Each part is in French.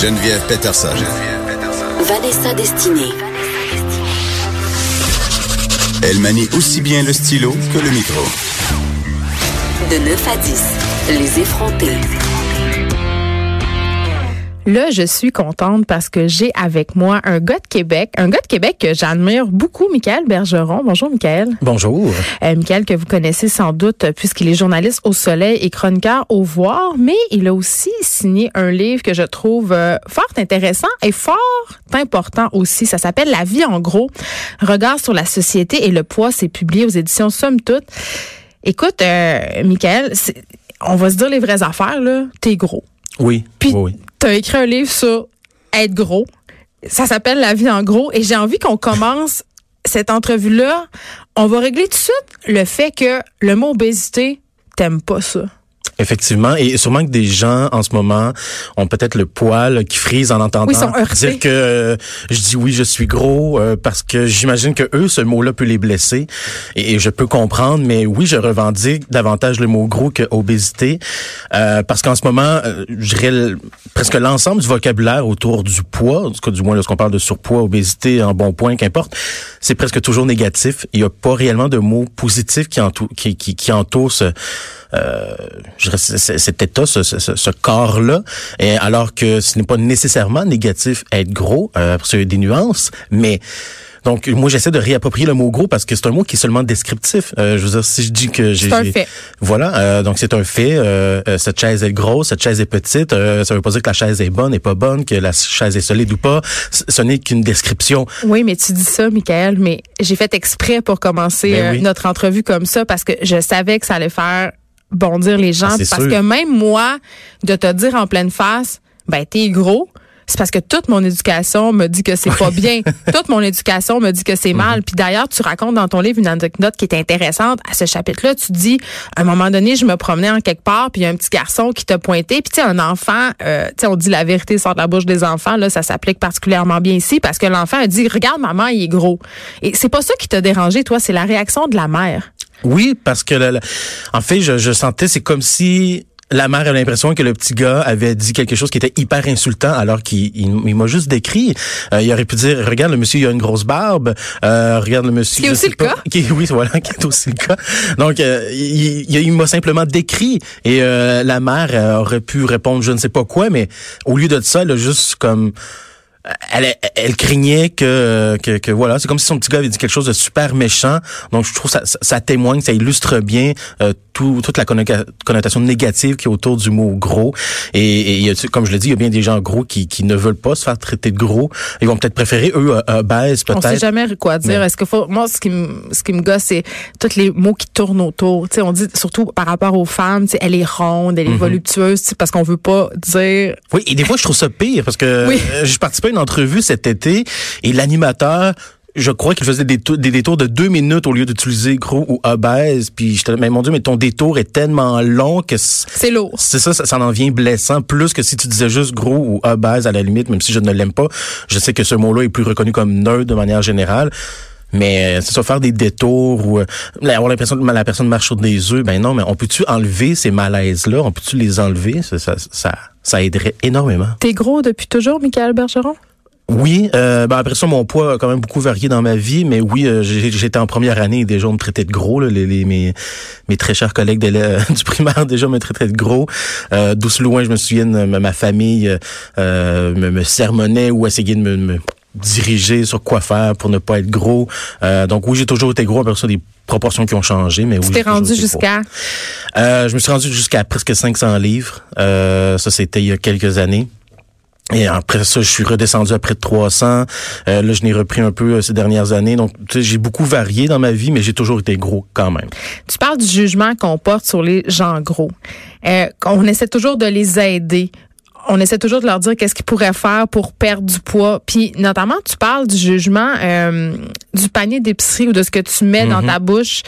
Geneviève Peterson. Vanessa Destinée. Elle manie aussi bien le stylo que le micro. De 9 à 10, les effrontés. Là, je suis contente parce que j'ai avec moi un gars de Québec, un gars de Québec que j'admire beaucoup, Michael Bergeron. Bonjour, Michael. Bonjour. Euh, Michael, que vous connaissez sans doute euh, puisqu'il est journaliste au Soleil et chroniqueur au Voir, mais il a aussi signé un livre que je trouve euh, fort intéressant et fort important aussi. Ça s'appelle La vie en gros, regard sur la société et le poids. C'est publié aux éditions Somme Toute. Écoute, euh, Michael, on va se dire les vraies affaires, là. T'es gros. Oui. Puis, oui, tu as écrit un livre sur être gros. Ça s'appelle La vie en gros. Et j'ai envie qu'on commence cette entrevue-là. On va régler tout de suite le fait que le mot obésité, t'aimes pas ça. Effectivement. Et sûrement que des gens, en ce moment, ont peut-être le poil qui frise en entendant Oui, dire que euh, je dis oui, je suis gros, euh, parce que j'imagine que eux, ce mot-là peut les blesser. Et, et je peux comprendre, mais oui, je revendique davantage le mot gros que obésité. euh, parce qu'en ce moment, euh, je dirais presque l'ensemble du vocabulaire autour du poids, en tout cas, du moins lorsqu'on parle de surpoids, obésité, en bon point, qu'importe, c'est presque toujours négatif. Il n'y a pas réellement de mots positifs qui, entou qui, qui, qui entourent ce, euh, cet état, ce, ce, ce- corps-là, et alors que ce n'est pas nécessairement négatif être gros, euh, parce qu'il y a des nuances, mais donc moi j'essaie de réapproprier le mot gros parce que c'est un mot qui est seulement descriptif. Euh, je veux dire, si je dis que j'ai, C'est un j'ai- fait. voilà, euh, donc c'est un fait. Euh, euh, cette chaise est grosse, cette chaise est petite. Euh, ça veut pas dire que la chaise est bonne et pas bonne, que la chaise est solide ou pas. C- Ce n'est qu'une description. Oui, mais tu dis ça, Michael, mais j'ai fait exprès pour commencer Ben euh, oui. notre entrevue comme ça parce que je savais que ça allait faire bondir les gens. Ah, parce sûr. que même moi, de te dire en pleine face, ben t'es gros. C'est parce que toute mon éducation me dit que c'est pas bien. toute mon éducation me dit que c'est Mhm. mal. Puis d'ailleurs, tu racontes dans ton livre une anecdote qui est intéressante. À ce chapitre-là, tu dis, à un moment donné, je me promenais en quelque part, puis il y a un petit garçon qui t'a pointé. Puis tu sais, un enfant, euh, tu sais, on dit la vérité sort de la bouche des enfants. Là, ça s'applique particulièrement bien ici parce que l'enfant a dit, regarde, maman, il est gros. Et c'est pas ça qui t'a dérangé, toi, c'est la réaction de la mère. Oui, parce que en fait, je, je sentais, c'est comme si la mère avait l'impression que le petit gars avait dit quelque chose qui était hyper insultant alors qu'il il, il m'a juste décrit. Euh, il aurait pu dire, regarde, le monsieur, il a une grosse barbe. Euh, regarde, le monsieur... Qui est je aussi sais le pas, cas. Qui, oui, voilà, qui est aussi le cas. Donc, euh, il, il- m'a simplement décrit. Et euh, la mère euh, aurait pu répondre je ne sais pas quoi, mais au lieu de ça, elle a juste comme elle, elle craignait que, que, que voilà, c'est comme si son petit gars avait dit quelque chose de super méchant. Donc je trouve ça, ça, ça témoigne, ça illustre bien euh, tout, toute la connotation négative qui est autour du mot gros. Et, et comme je l'ai dit, il y a bien des gens gros qui, qui ne veulent pas se faire traiter de gros. Ils vont peut-être préférer eux euh, obèses On sait peut-être. jamais quoi dire. Est-ce que faut, moi, ce qui me, ce qui me gosse, c'est tous les mots qui tournent autour. Tu sais, on dit surtout par rapport aux femmes, tu sais, elle est ronde, elle est Mhm. voluptueuse, tu sais, parce qu'on veut pas dire. Oui, et des fois je trouve ça pire parce que Oui. euh, j'ai à une entrevue cet été et l'animateur je crois qu'il faisait des, des détours de deux minutes au lieu d'utiliser gros ou obèse. Puis j'étais, mais mon Dieu, mais ton détour est tellement long que C'est lourd. c'est ça, ça, ça en vient blessant plus que si tu disais juste gros ou obèse à la limite, même si je ne l'aime pas. Je sais que ce mot-là est plus reconnu comme neutre de manière générale. Mais euh, c'est ça, faire des détours ou euh, avoir l'impression que la personne marche sur des œufs, ben non, mais on peut-tu enlever ces malaises-là? On peut-tu les enlever? Ça, ça, ça, ça aiderait énormément. T'es gros depuis toujours, Michael Bergeron? Oui, euh, ben après ça, mon poids a quand même beaucoup varié dans ma vie, mais oui, euh, j'étais en première année et déjà on me traitait de gros. Là, les, les- mes, mes très chers collègues de la- du primaire déjà me traitaient de gros. Euh, Douce loin, je me souviens, ma, ma famille euh, euh, me, me sermonnait ou essayait de me, me diriger sur quoi faire pour ne pas être gros. Euh, donc oui, j'ai toujours été gros. Après ça, des proportions qui ont changé, mais oui. Tu j'ai t'es rendu jusqu'à? Euh, je me suis rendu jusqu'à presque 500 livres. Euh, ça, c'était il y a quelques années. Et après ça, je suis redescendu à près de 300. Euh, là, je n'ai repris un peu euh, ces dernières années. Donc, tu sais, j'ai beaucoup varié dans ma vie, mais j'ai toujours été gros quand même. Tu parles du jugement qu'on porte sur les gens gros. Euh, on essaie toujours de les aider. On essaie toujours de leur dire qu'est-ce qu'ils pourraient faire pour perdre du poids. Puis notamment, tu parles du jugement euh, du panier d'épicerie ou de ce que tu mets dans ta bouche.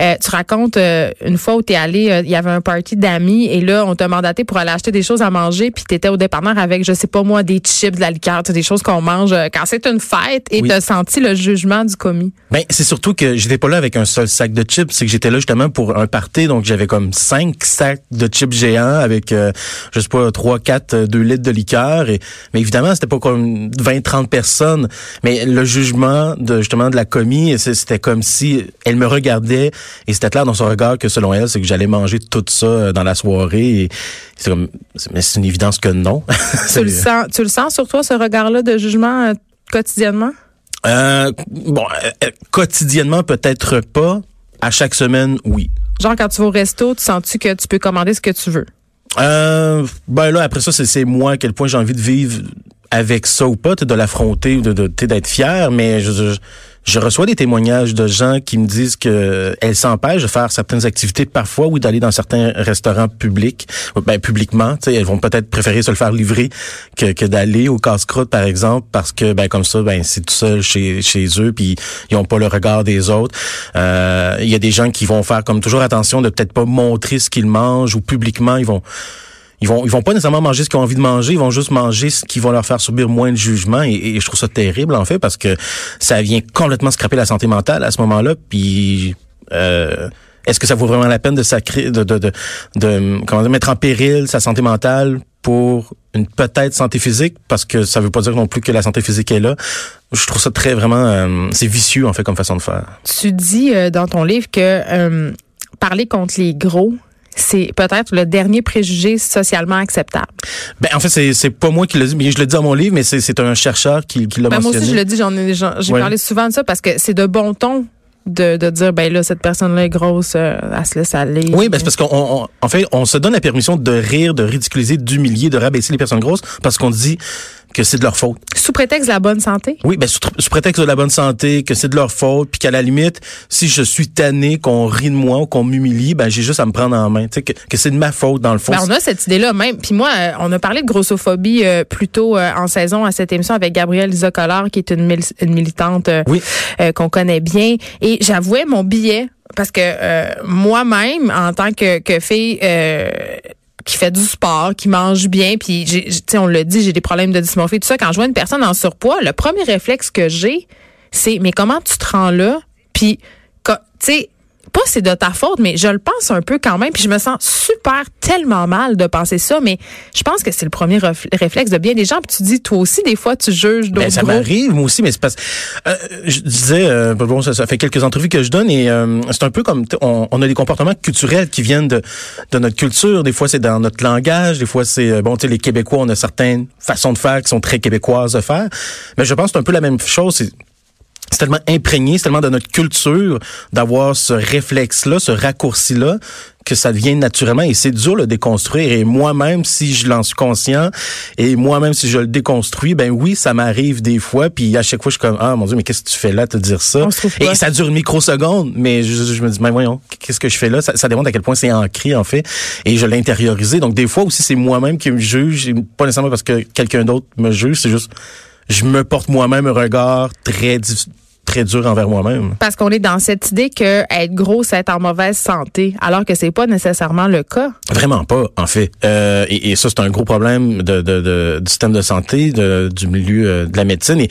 Euh, tu racontes euh, une fois où tu es allé, il y avait un party d'amis et là, on t'a mandaté pour aller acheter des choses à manger puis tu étais au dépanneur avec, je sais pas moi, des chips, de la liqueur, des choses qu'on mange quand c'est une fête et Oui. tu as senti le jugement du commis. Ben, c'est surtout que j'étais pas là avec un seul sac de chips, c'est que j'étais là justement pour un party, donc j'avais comme cinq sacs de chips géants avec, euh, je sais pas, trois, quatre achète deux litres de liqueur. Et, mais évidemment, c'était pas comme 20, 30 personnes. Mais le jugement de justement de la commis, c'était comme si elle me regardait et c'était clair dans son regard que selon elle, c'est que j'allais manger tout ça dans la soirée. Et c'est comme, mais c'est une évidence que non. tu le sens, tu le sens sur toi ce regard-là de jugement euh, quotidiennement? Euh, bon, euh, quotidiennement peut-être pas. À chaque semaine, oui. Genre quand tu vas au resto, tu sens-tu que tu peux commander ce que tu veux? Euh, ben là, après ça, c'est moi à quel point j'ai envie de vivre avec ça ou pas, de l'affronter ou de d'être fier, mais je, je, reçois des témoignages de gens qui me disent que elles s'empêchent de faire certaines activités parfois ou d'aller dans certains restaurants publics, ben publiquement, elles vont peut-être préférer se le faire livrer que, que d'aller au casse-croûte par exemple parce que ben comme ça ben c'est tout seul chez chez eux puis ils ont pas le regard des autres. Euh, il y a des gens qui vont faire comme toujours attention de peut-être pas montrer ce qu'ils mangent ou publiquement ils vont ils vont ils vont pas nécessairement manger ce qu'ils ont envie de manger, ils vont juste manger ce qui va leur faire subir moins de jugement et, je trouve ça terrible en fait parce que ça vient complètement scraper la santé mentale à ce moment-là puis euh, est-ce que ça vaut vraiment la peine de sacrer de de, de, de comment dire, mettre en péril sa santé mentale pour une peut-être santé physique? Parce que ça veut pas dire non plus que la santé physique est là. Je trouve ça très vraiment euh, c'est vicieux en fait comme façon de faire. Tu dis euh, dans ton livre que euh, parler contre les gros c'est peut-être le dernier préjugé socialement acceptable. Ben en fait c'est c'est pas moi qui le dis, mais je le dis dans mon livre, mais c'est c'est un chercheur qui qui l'a ben, mentionné. Moi aussi je le dis, j'en ai j'ai parlé souvent de ça parce que c'est de bon ton de, de dire ben là cette personne là est grosse euh, elle se laisse aller oui ben c'est parce qu'en en fait on se donne la permission de rire de ridiculiser d'humilier de rabaisser les personnes grosses parce qu'on dit que c'est de leur faute. Sous prétexte de la bonne santé? Oui, ben sous, prétexte de la bonne santé, que c'est de leur faute, puis qu'à la limite, si je suis tanné, qu'on rit de moi ou qu'on m'humilie, ben j'ai juste à me prendre en main, tu sais, que, que c'est de ma faute dans le fond. Ben, on a cette idée-là même. Puis moi, euh, on a parlé de grossophobie euh, plus tôt euh, en saison à cette émission avec Gabrielle Lisa qui est une, militante oui. qu'on connaît bien. Et j'avouais mon billet parce que moi-même, en tant que, que fille qui fait du sport, qui mange bien, puis tu on l'a dit, j'ai des problèmes de dysmorphie, tout ça. Quand je vois une personne en surpoids, le premier réflexe que j'ai, c'est mais comment tu te rends là? Puis tu sais pas c'est de ta faute, mais je le pense un peu quand même. Puis je me sens super tellement mal de penser ça, mais je pense que c'est le premier réflexe de bien des gens. Puis tu dis, toi aussi, des fois, tu juges d'autres. Ben, ça m'arrive, moi aussi, mais c'est parce euh, je disais, euh, bon, ça, ça, fait quelques entrevues que je donne et euh, c'est un peu comme on, on, a des comportements culturels qui viennent de, de notre culture. Des fois, c'est dans notre langage. Des fois, c'est bon, tu sais, les Québécois, on a certaines façons de faire qui sont très québécoises de faire. Mais je pense que c'est un peu la même chose c'est tellement imprégné, c'est tellement de notre culture d'avoir ce réflexe-là, ce raccourci-là, que ça devient naturellement et c'est dur le déconstruire. Et moi-même, si je l'en suis conscient et moi-même, si je le déconstruis, ben oui, ça m'arrive des fois. Puis à chaque fois, je suis comme, ah mon Dieu, mais qu'est-ce que tu fais là, te dire ça? Et ça dure une microseconde, mais je, me dis, mais voyons, qu'est-ce que je fais là? Ça, ça démontre à quel point c'est ancré, en fait. Et je l'ai intériorisé. Donc des fois aussi, c'est moi-même qui me juge, pas nécessairement parce que quelqu'un d'autre me juge, c'est juste je me porte moi-même un regard très très dur envers moi-même. Parce qu'on est dans cette idée que être gros, c'est être en mauvaise santé, alors que c'est pas nécessairement le cas. Vraiment pas, en fait. Euh, et, et, ça, c'est un gros problème de, de, de, du système de santé, de, du milieu euh, de la médecine. Et,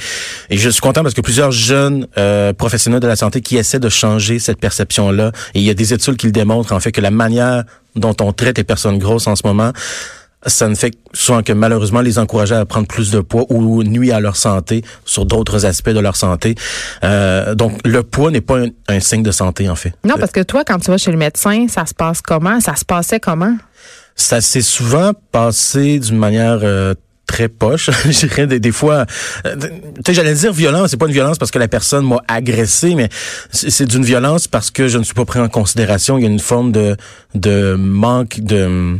et, je suis content parce que plusieurs jeunes euh, professionnels de la santé qui essaient de changer cette perception-là. Et il y a des études qui le démontrent, en fait, que la manière dont on traite les personnes grosses en ce moment, ça ne fait souvent que malheureusement les encourager à prendre plus de poids ou nuit à leur santé sur d'autres aspects de leur santé. Euh, donc le poids n'est pas un, signe de santé en fait. Non, parce que toi, quand tu vas chez le médecin, ça se passe comment? Ça se passait comment? Ça s'est souvent passé d'une manière euh, très poche. des, des fois, euh, tu sais, j'allais dire violence. C'est pas une violence parce que la personne m'a agressé, mais c'est d'une violence parce que je ne suis pas pris en considération. Il y a une forme de de manque de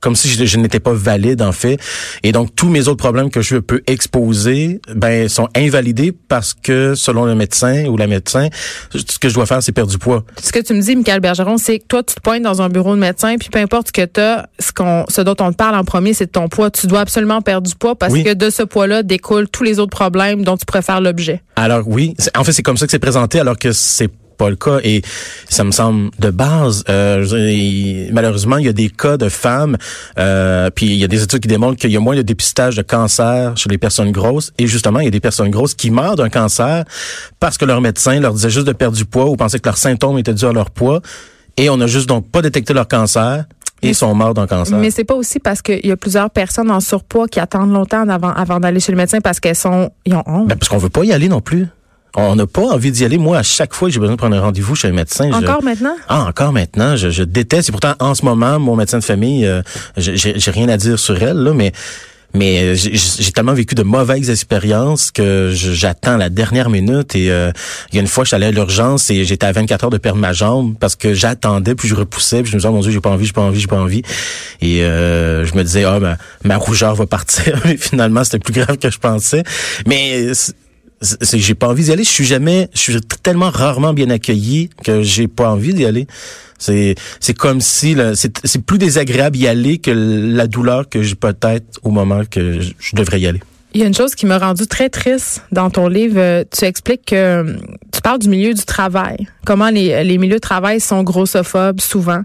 comme si je, n'étais pas valide en fait. Et donc tous mes autres problèmes que je peux exposer, ben sont invalidés parce que selon le médecin ou la médecin, ce que je dois faire c'est perdre du poids. Ce que tu me dis, Michael Bergeron, c'est que toi tu te pointes dans un bureau de médecin, puis peu importe ce que tu as, ce qu'on, ce dont on te parle en premier, c'est de ton poids. Tu dois absolument perdre du poids parce que de ce poids-là découlent tous les autres problèmes dont tu préfères l'objet. Alors oui, en fait c'est comme ça que c'est présenté, alors que c'est pas le cas et ça me semble de base. Euh, malheureusement, il y a des cas de femmes, euh, puis il y a des études qui démontrent qu'il y a moins de dépistage de cancer chez les personnes grosses et justement, il y a des personnes grosses qui meurent d'un cancer parce que leur médecin leur disait juste de perdre du poids ou pensait que leurs symptômes étaient dus à leur poids et on n'a juste donc pas détecté leur cancer et sont morts d'un cancer. Mais c'est pas aussi parce qu'il y a plusieurs personnes en surpoids qui attendent longtemps avant, avant d'aller chez le médecin parce qu'elles sont, ils ont honte. Ben, parce qu'on veut pas y aller non plus. On n'a pas envie d'y aller. Moi, à chaque fois que j'ai besoin de prendre un rendez-vous chez un médecin, je- Encore maintenant? Ah, encore maintenant, je, je déteste. Et pourtant, en ce moment, mon médecin de famille, euh, j'ai rien à dire sur elle, là, mais mais j'ai tellement vécu de mauvaises expériences que j'attends la dernière minute. Et euh, il y a une fois, je suis allé à l'urgence et j'étais à 24 heures de perdre ma jambe parce que j'attendais, puis je repoussais, puis je me disais, oh mon Dieu, j'ai pas envie, j'ai pas envie, j'ai pas envie. Et euh, je me disais, ah, ma, ma rougeur va partir. Mais finalement, c'était plus grave que je pensais. Mais c'est- c'est j'ai pas envie d'y aller. Je suis jamais, je suis tellement rarement bien accueilli que j'ai pas envie d'y aller. C'est c'est comme si c'est plus désagréable y aller que la douleur que j'ai peut-être au moment que je devrais y aller. Il y a une chose qui m'a rendu très triste dans ton livre. Euh, Tu expliques que euh, tu parles du milieu du travail. Comment les, les milieux de travail sont grossophobes souvent.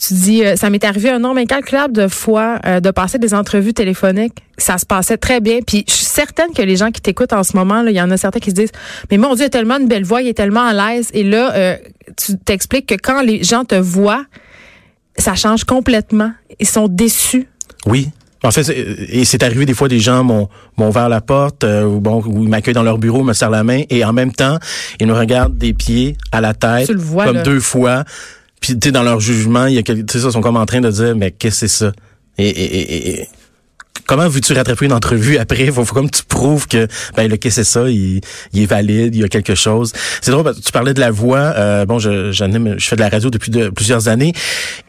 Tu dis, euh, ça m'est arrivé un nombre incalculable de fois de passer des entrevues téléphoniques. Ça se passait très bien. Puis je suis certaine que les gens qui t'écoutent en ce moment, là, il y en a certains qui se disent, mais mon Dieu, il a tellement une belle voix, il est tellement à l'aise. Et là, euh, tu t'expliques que quand les gens te voient, ça change complètement. Ils sont déçus. Oui. En fait, c'est- et c'est arrivé des fois des gens m'ont m'ont ouvert la porte euh, ou bon ou ils m'accueillent dans leur bureau, me serrent la main et en même temps ils nous regardent des pieds à la tête Tu le vois, comme là. deux fois. Puis tu sais dans leur jugement, il y a quel- tu sais ça ils sont comme en train de dire mais qu'est-ce que c'est ça? Et, et, et- et- Comment veux-tu rattraper une entrevue après? Faut, faut comme tu prouves que ben le que c'est ça, il, il est valide, il y a quelque chose. C'est drôle, tu parlais de la voix. Euh, bon, je, je fais de la radio depuis de, plusieurs années.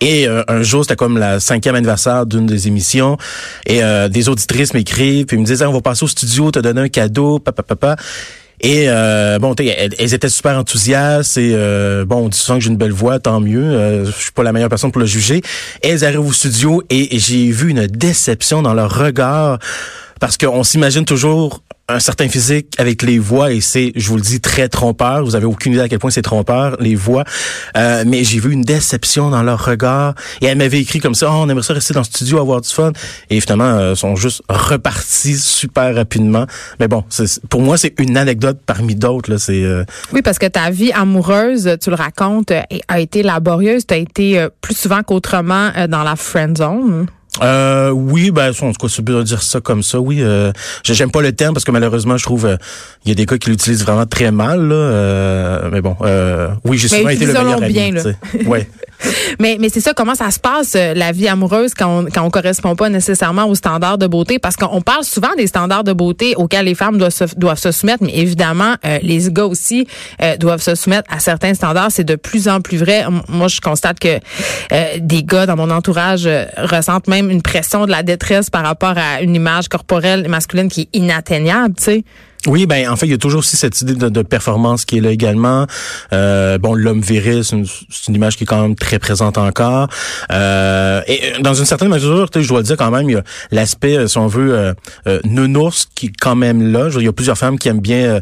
Et euh, un jour, c'était comme la cinquième anniversaire d'une des émissions. Et euh, des auditrices m'écrivent, puis ils me disent Ah, on va passer au studio, te donner un cadeau, papa, papa. Et euh, bon, elles, étaient super enthousiastes et euh, bon, on dit souvent que j'ai une belle voix, tant mieux. Euh, je suis pas la meilleure personne pour le juger. Elles arrivent au studio et j'ai vu une déception dans leur regard parce qu'on s'imagine toujours un certain physique avec les voix et c'est, je vous le dis, très trompeur. Vous avez aucune idée à quel point c'est trompeur, les voix. Euh, mais j'ai vu une déception dans leur regard et elles m'avaient écrit comme ça, oh, on aimerait ça rester dans le studio, avoir du fun. Et finalement, euh, sont juste repartis super rapidement. Mais bon, pour moi, c'est une anecdote parmi d'autres. Là, c'est euh, Oui, parce que ta vie amoureuse, tu le racontes, euh, a été laborieuse. Tu as été euh, plus souvent qu'autrement euh, dans la friend zone. Euh, oui, ben, en tout cas, c'est bien de dire ça comme ça. Oui, euh, j'aime pas le terme parce que malheureusement, je trouve euh, il y a des cas qui l'utilisent vraiment très mal. Là, euh, mais bon, euh, oui, j'ai Mais souvent été le meilleur ami. bien, là. ouais. Mais, mais c'est ça, comment ça se passe, euh, la vie amoureuse, quand on, quand on correspond pas nécessairement aux standards de beauté? Parce qu'on parle souvent des standards de beauté auxquels les femmes doivent se, doivent se soumettre, mais évidemment, euh, les gars aussi euh, doivent se soumettre à certains standards. C'est de plus en plus vrai. Moi, je constate que euh, des gars dans mon entourage euh, ressentent même une pression de la détresse par rapport à une image corporelle masculine qui est inatteignable, tu sais. Oui, ben en fait, il y a toujours aussi cette idée de, de performance qui est là également. Euh, bon, l'homme viril, c'est une, une image qui est quand même très présente encore. Euh, et euh, dans une certaine mesure, je dois le dire quand même, il y a l'aspect, euh, si on veut, euh, euh, nounours qui est quand même là. Il y a plusieurs femmes qui aiment bien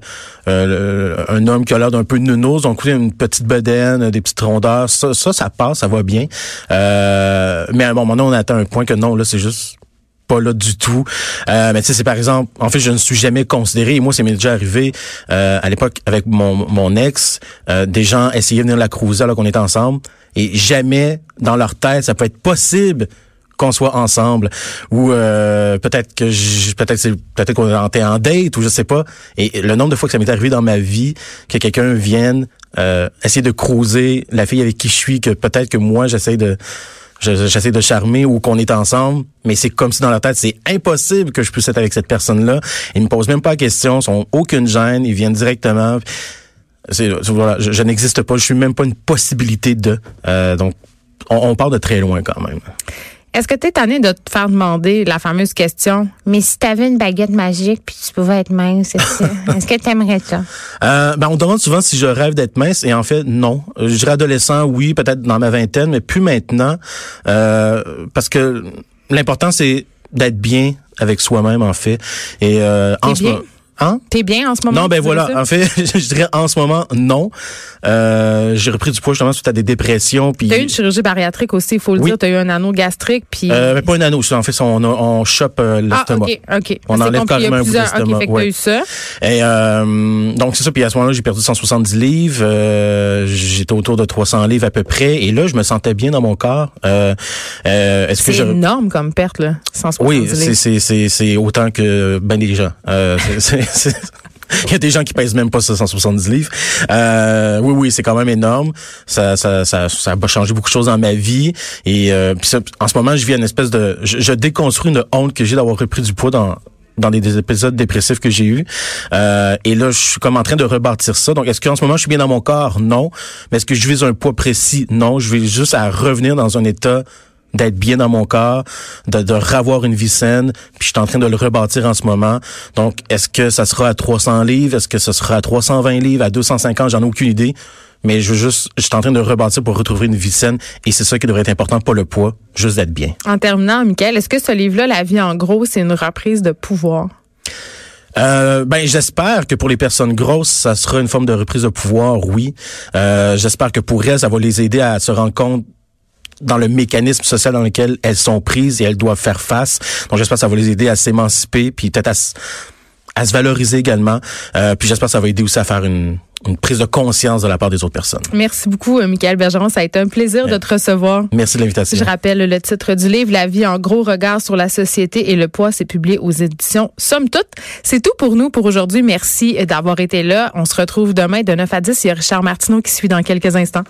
le- un homme qui a l'air d'un peu nounours, donc une petite bedaine, des petites rondeurs. Ça, ça, ça passe, ça va bien. Mais à un moment donné, on atteint un point que non, là, c'est juste pas là du tout. Euh, mais tu sais, c'est par exemple, en fait, je ne suis jamais considéré, et moi, ça m'est déjà arrivé, euh, à l'époque, avec mon, mon ex, euh, des gens essayaient de venir la cruiser alors qu'on était ensemble, et jamais, dans leur tête, ça peut être possible qu'on soit ensemble ou euh, peut-être que peut-être c'est peut-être qu'on était en date ou je sais pas et le nombre de fois que ça m'est arrivé dans ma vie que quelqu'un vienne euh, essayer de cruiser la fille avec qui je suis que peut-être que moi j'essaie de j'essaie de charmer ou qu'on est ensemble, mais c'est comme si dans leur tête, c'est impossible que je puisse être avec cette personne-là. Ils me posent même pas la question, ils ont aucune gêne, ils viennent directement. C'est, voilà, je, je n'existe pas, je suis même pas une possibilité de. Euh, donc, on, on part de très loin quand même. Est-ce que tu es tanné de te faire demander la fameuse question, mais si tu avais une baguette magique puis tu pouvais être mince, est-ce que tu aimerais ça? Euh, ben, on demande souvent si je rêve d'être mince et en fait non. Euh, Je dirais adolescent, oui, peut-être dans ma vingtaine, mais plus maintenant euh, parce que l'important c'est d'être bien avec soi-même en fait. Et euh, en ce moment, Hein? T'es bien en ce moment? Non, ben voilà. En fait, je dirais en ce moment, non. Euh, j'ai repris du poids justement suite à des dépressions. Puis, T'as eu une chirurgie bariatrique aussi, il faut le Oui. dire. T'as eu un anneau gastrique, puis... euh, mais pas un anneau. En fait, on, on chope euh, ah, l'estomac. OK, OK. On enlève compris, carrément un bout d'estomac, OK, fait que ouais. eu ça. Et euh, donc c'est ça. Puis à ce moment-là, j'ai perdu 170 livres. Euh, J'étais autour de 300 livres à peu près. Et là, je me sentais bien dans mon corps. Euh, euh, Est-ce que C'est je énorme comme perte, là. 170 oui, livres. c'est c'est c'est c'est autant que ben des gens. C'est- Il y a des gens qui pèsent même pas ça, 170 livres. Euh, oui, oui, c'est quand même énorme. Ça, ça, ça, ça a changé beaucoup de choses dans ma vie. Et euh, ça, en ce moment, je vis une espèce de, je, déconstruis une honte que j'ai d'avoir repris du poids dans dans des épisodes dépressifs que j'ai eus. Euh, et là, je suis comme en train de rebâtir ça. Donc, est-ce qu'en ce moment, je suis bien dans mon corps? Non. Mais est-ce que je vise un poids précis? Non. Je vais juste à revenir dans un état d'être bien dans mon corps, de, de revoir une vie saine, puis je suis en train de le rebâtir en ce moment. Donc, est-ce que ça sera à 300 livres? Est-ce que ça sera à 320 livres? À 250? J'en ai aucune idée. Mais je veux juste, je suis en train de rebâtir pour retrouver une vie saine, et c'est ça qui devrait être important, pas le poids, juste d'être bien. En terminant, Michael, est-ce que ce livre-là, La vie en gros, c'est une reprise de pouvoir? Euh, ben j'espère que pour les personnes grosses, ça sera une forme de reprise de pouvoir, oui. Euh, j'espère que pour elles, ça va les aider à se rendre compte dans le mécanisme social dans lequel elles sont prises et elles doivent faire face. Donc j'espère que ça va les aider à s'émanciper, puis peut-être à, se valoriser également. Euh, puis j'espère que ça va aider aussi à faire une, une prise de conscience de la part des autres personnes. Merci beaucoup, euh, Michael Bergeron. Ça a été un plaisir de te recevoir. Merci de l'invitation. Je rappelle le titre du livre, La vie en gros regard sur la société et le poids, c'est publié aux éditions Somme Toute. C'est tout pour nous pour aujourd'hui. Merci d'avoir été là. On se retrouve demain de 9 à 10. Il y a Richard Martineau qui suit dans quelques instants.